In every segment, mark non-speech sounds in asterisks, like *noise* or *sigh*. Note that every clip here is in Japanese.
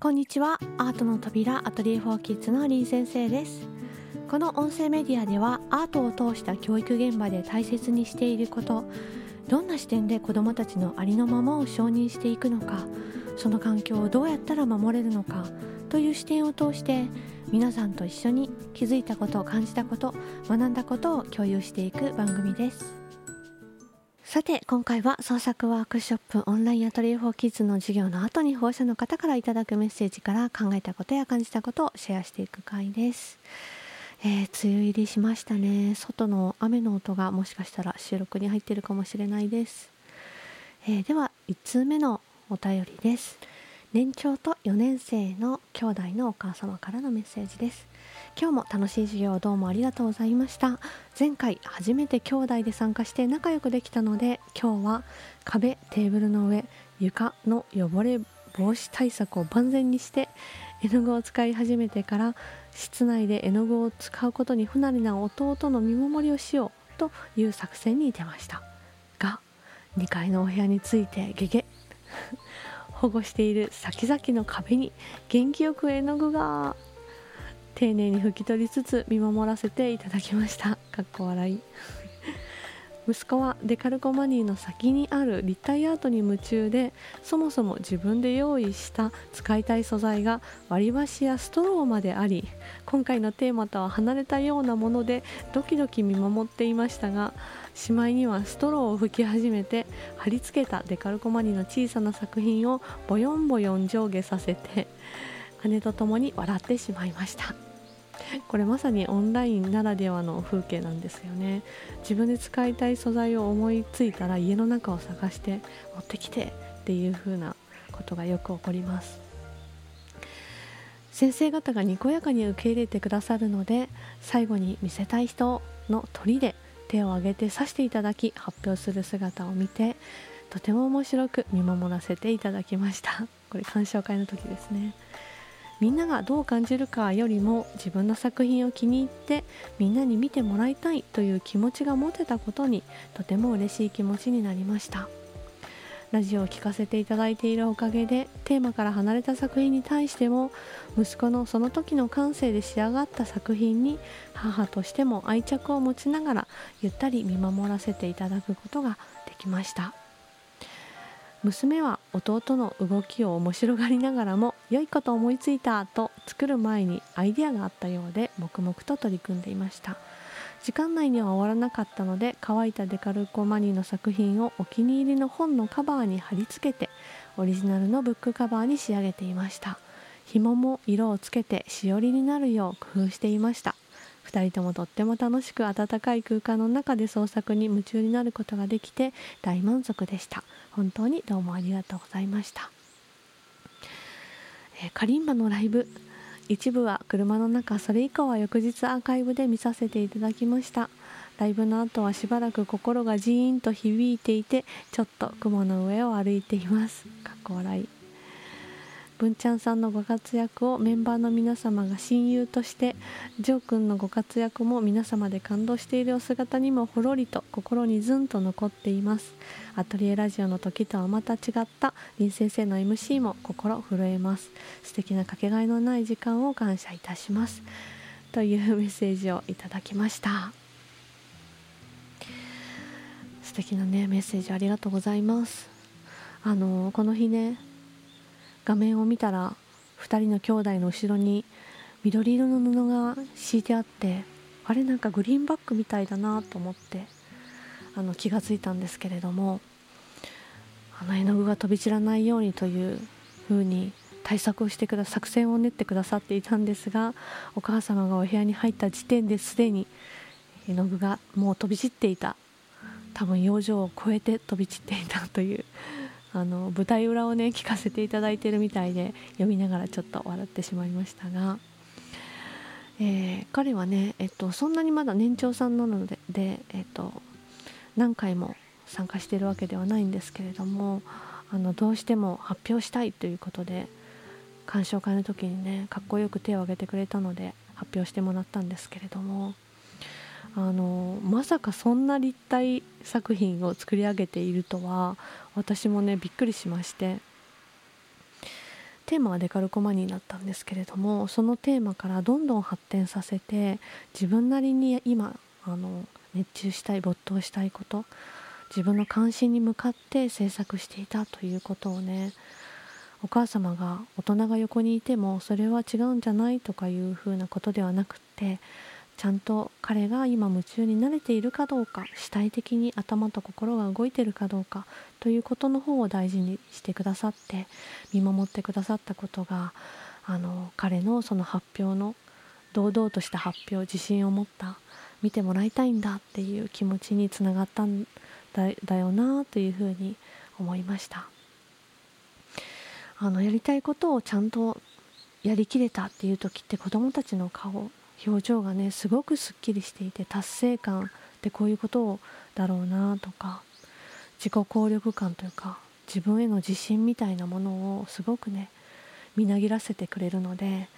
こんにちは。アートの扉アトリエフォーキッズのリー先生です。この音声メディアではアートを通した教育現場で大切にしていることどんな視点で子どもたちのありのままを承認していくのかその環境をどうやったら守れるのかという視点を通して皆さんと一緒に気づいたこと感じたこと学んだことを共有していく番組です。さて今回は創作ワークショップオンラインアトリエフォーキッズの授業の後に保護者の方からいただくメッセージから考えたことや感じたことをシェアしていく回です、えー、梅雨入りしましたね。外の雨の音がもしかしたら収録に入ってるかもしれないです、えー、では1通目のお便りです。年長と4年生の兄弟のお母様からのメッセージです。今日も楽しい授業どうもありがとうございました。前回初めて兄弟で参加して仲良くできたので今日は壁テーブルの上床の汚れ防止対策を万全にして絵の具を使い始めてから室内で絵の具を使うことに不慣れな弟の見守りをしようという作戦に出ました。が2階のお部屋についてゲゲ。*laughs* 保護している先々の壁に元気よく絵の具が丁寧に拭き取りつつ見守らせていただきました。かっこ笑い。*laughs* 息子はデカルコマニーの先にある立体アートに夢中でそもそも自分で用意した使いたい素材が割り箸やストローまであり今回のテーマとは離れたようなものでドキドキ見守っていましたがしまいにはストローを吹き始めて貼り付けたデカルコマニーの小さな作品をボヨンボヨン上下させて姉と共に笑ってしまいました。*laughs* これまさにオンラインならではの風景なんですよね。自分で使いたい素材を思いついたら家の中を探して持ってきてっていう風なことがよく起こります。先生方がにこやかに受け入れてくださるので最後に見せたい人の鳥で手を挙げて指していただき発表する姿を見てとても面白く見守らせていただきました。これ鑑賞会の時ですね。みんながどう感じるかよりも自分の作品を気に入ってみんなに見てもらいたいという気持ちが持てたことにとても嬉しい気持ちになりました。ラジオを聴かせていただいているおかげでテーマから離れた作品に対しても息子のその時の感性で仕上がった作品に母としても愛着を持ちながらゆったり見守らせていただくことができました。娘は弟の動きを面白がりながらも良いこと思いついたと作る前にアイデアがあったようで黙々と取り組んでいました。時間内には終わらなかったので乾いたデカルコマニの作品をお気に入りの本のカバーに貼り付けてオリジナルのブックカバーに仕上げていました。紐も色をつけてしおりになるよう工夫していました。2人ともとっても楽しく温かい空間の中で創作に夢中になることができて大満足でした。本当にどうもありがとうございました、え、カリンバのライブ。一部は車の中それ以降は翌日アーカイブで見させていただきました。ライブの後はしばらく心がジーンと響いていてちょっと雲の上を歩いています。かっこ笑い。文ちゃんさんのご活躍をメンバーの皆様が親友としてジョー君のご活躍も皆様で感動しているお姿にもほろりと心にズンと残っています。アトリエラジオの時とはまた違った林先生の MC も心震えます。素敵なかけがえのない時間を感謝いたします。というメッセージをいただきました。素敵なねメッセージありがとうございます。あのこの日ね画面を見たら2人の兄弟の後ろに緑色の布が敷いてあってあれなんかグリーンバックみたいだなと思ってあの気がついたんですけれどもあの絵の具が飛び散らないようにというふうに対策をしてくだ作戦を練ってくださっていたんですがお母様がお部屋に入った時点ですでに絵の具がもう飛び散っていた。多分養生を超えて飛び散っていたというあの舞台裏をね聞かせていただいてるみたいで読みながらちょっと笑ってしまいましたが、えー、彼はね、えっと、そんなにまだ年長さんなのでで、えっと、何回も参加してるわけではないんですけれどもあのどうしても発表したいということで鑑賞会の時にねかっこよく手を挙げてくれたので発表してもらったんですけれどもあのまさかそんな立体作品を作り上げているとは私もねびっくりしまして。テーマはデカルコマニーだったんですけれどもそのテーマからどんどん発展させて自分なりに今あの熱中したい没頭したいこと自分の関心に向かって制作していたということをねお母様が大人が横にいてもそれは違うんじゃないとかいうふうなことではなくってちゃんと彼が今夢中になれているかどうか主体的に頭と心が動いているかどうかということの方を大事にしてくださって見守ってくださったことがあの彼のその発表の堂々とした発表自信を持った見てもらいたいんだっていう気持ちにつながったんだよなというふうに思いました。あのやりたいことをちゃんとやりきれたっていう時って子どもたちの顔表情がねすごくすっきりしていて達成感ってこういうことだろうなとか自己効力感というか自分への自信みたいなものをすごくねみなぎらせてくれるので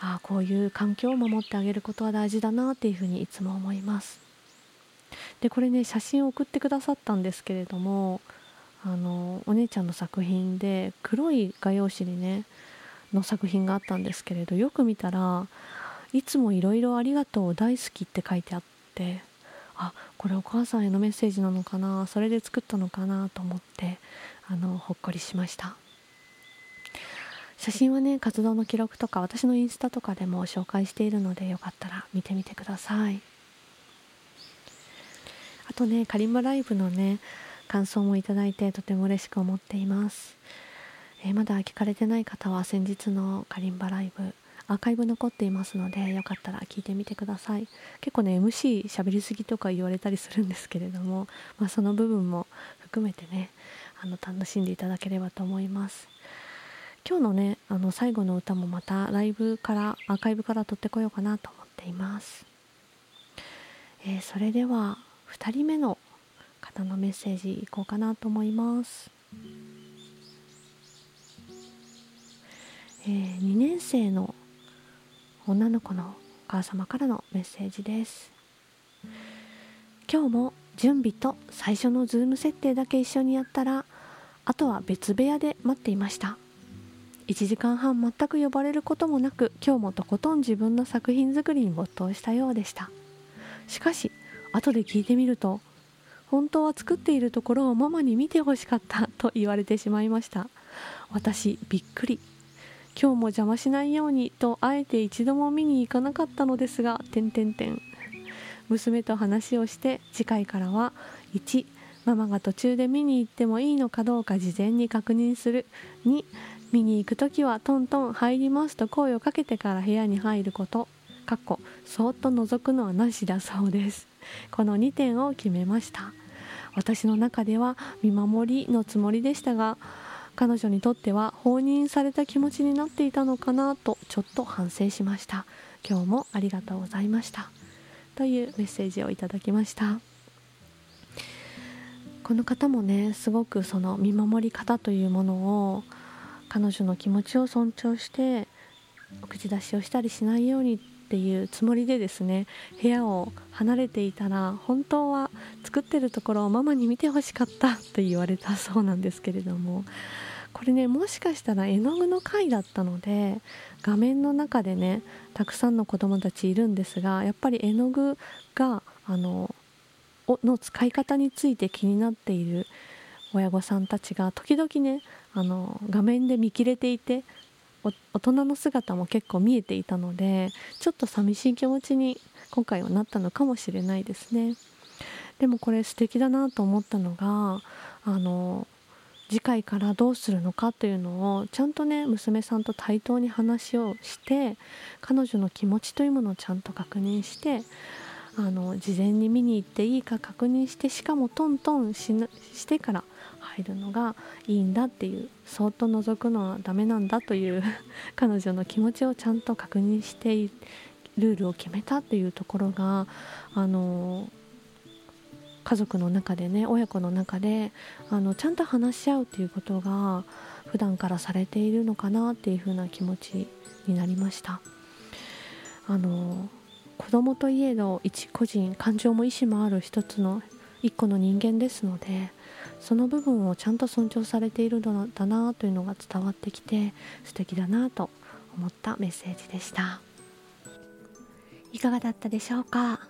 ああこういう環境を守ってあげることは大事だなっていうふうにいつも思います。でこれね写真を送ってくださったんですけれどもあのお姉ちゃんの作品で黒い画用紙にねの作品があったんですけれどよく見たらいつもいろいろありがとう大好きって書いてあってあこれお母さんへのメッセージなのかなそれで作ったのかなと思ってあのほっこりしました。写真はね活動の記録とか私のインスタとかでも紹介しているのでよかったら見てみてください。あとねカリンバライブのね感想もいただいてとても嬉しく思っています、えー、まだ聞かれてない方は先日のカリンバライブアーカイブ残っていますのでよかったら聞いてみてください。結構ね MC 喋りすぎとか言われたりするんですけれども、*laughs* まあ、その部分も含めてねあの楽しんでいただければと思います。今日のねあの最後の歌もまたライブからアーカイブから撮ってこようかなと思っています、えー、それでは2人目の方のメッセージいこうかなと思います。えー、2年生の女の子のお母様からのメッセージです。今日も準備と最初のズーム設定だけ一緒にやったらあとは別部屋で待っていました。1時間半全く呼ばれることもなく今日もとことん自分の作品作りに没頭したようでした。しかし後で聞いてみると本当は作っているところをママに見てほしかったと言われてしまいました。私びっくり。今日も邪魔しないようにとあえて一度も見に行かなかったのですが点点点娘と話をして次回からは1ママが途中で見に行ってもいいのかどうか事前に確認する。2見に行く時はトントン入りますと声をかけてから部屋に入ること。かっこそっと覗くのはなしだそうです。この2点を決めました。私の中では見守りのつもりでしたが彼女にとっては放任された気持ちになっていたのかなとちょっと反省しました。今日もありがとうございました。というメッセージをいただきました。この方もねすごくその見守り方というものを彼女の気持ちを尊重して口出しをしたりしないようにっていうつもりでですね部屋を離れていたら本当は作ってるところをママに見てほしかったと言われたそうなんですけれどもこれねもしかしたら絵の具の回だったので画面の中でねたくさんの子どもたちいるんですがやっぱり絵の具があのの使い方について気になっている親御さんたちが時々ねあの画面で見切れていて大人の姿も結構見えていたのでちょっと寂しい気持ちに今回はなったのかもしれないですね。でもこれ素敵だなと思ったのがあの次回からどうするのかというのをちゃんとね娘さんと対等に話をして彼女の気持ちというものをちゃんと確認してあの事前に見に行っていいか確認してしかもトントンししてから入るのがいいんだっていうそっと覗くのはダメなんだという *laughs* 彼女の気持ちをちゃんと確認してルールを決めたっていうところがあの家族の中でね親子の中であのちゃんと話し合うっていうことが普段からされているのかなっていう風な気持ちになりました。あの子供といえど一個人感情も意志もある一つの一個の人間ですのでその部分をちゃんと尊重されているのだなというのが伝わってきて素敵だなと思ったメッセージでしたいかがだったでしょうか、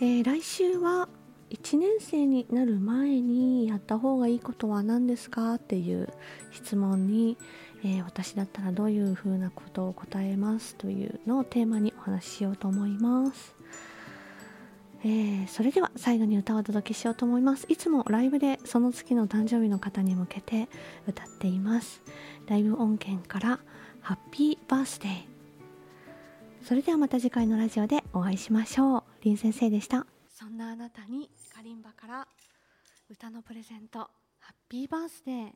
えー、来週は1年生になる前にやった方がいいことは何ですかっていう質問に、えー、私だったらどういうふうなことを答えますというのをテーマにお話ししようと思います。えー、それでは最後に歌をお届けしようと思います。いつもライブでその月の誕生日の方に向けて歌っています。ライブ音源からハッピーバースデー。それではまた次回のラジオでお会いしましょう。林先生でした。そんなあなたにカリンバから歌のプレゼントハッピーバースデー。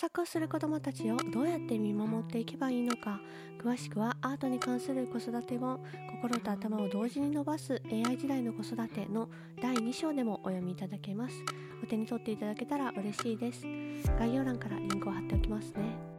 作をする子どもたちをどうやって見守っていけばいいのか。詳しくはアートに関する子育て本心と頭を同時に伸ばす AI 時代の子育ての第2章でもお読みいただけます。お手に取っていただけたら嬉しいです。概要欄からリンクを貼っておきますね。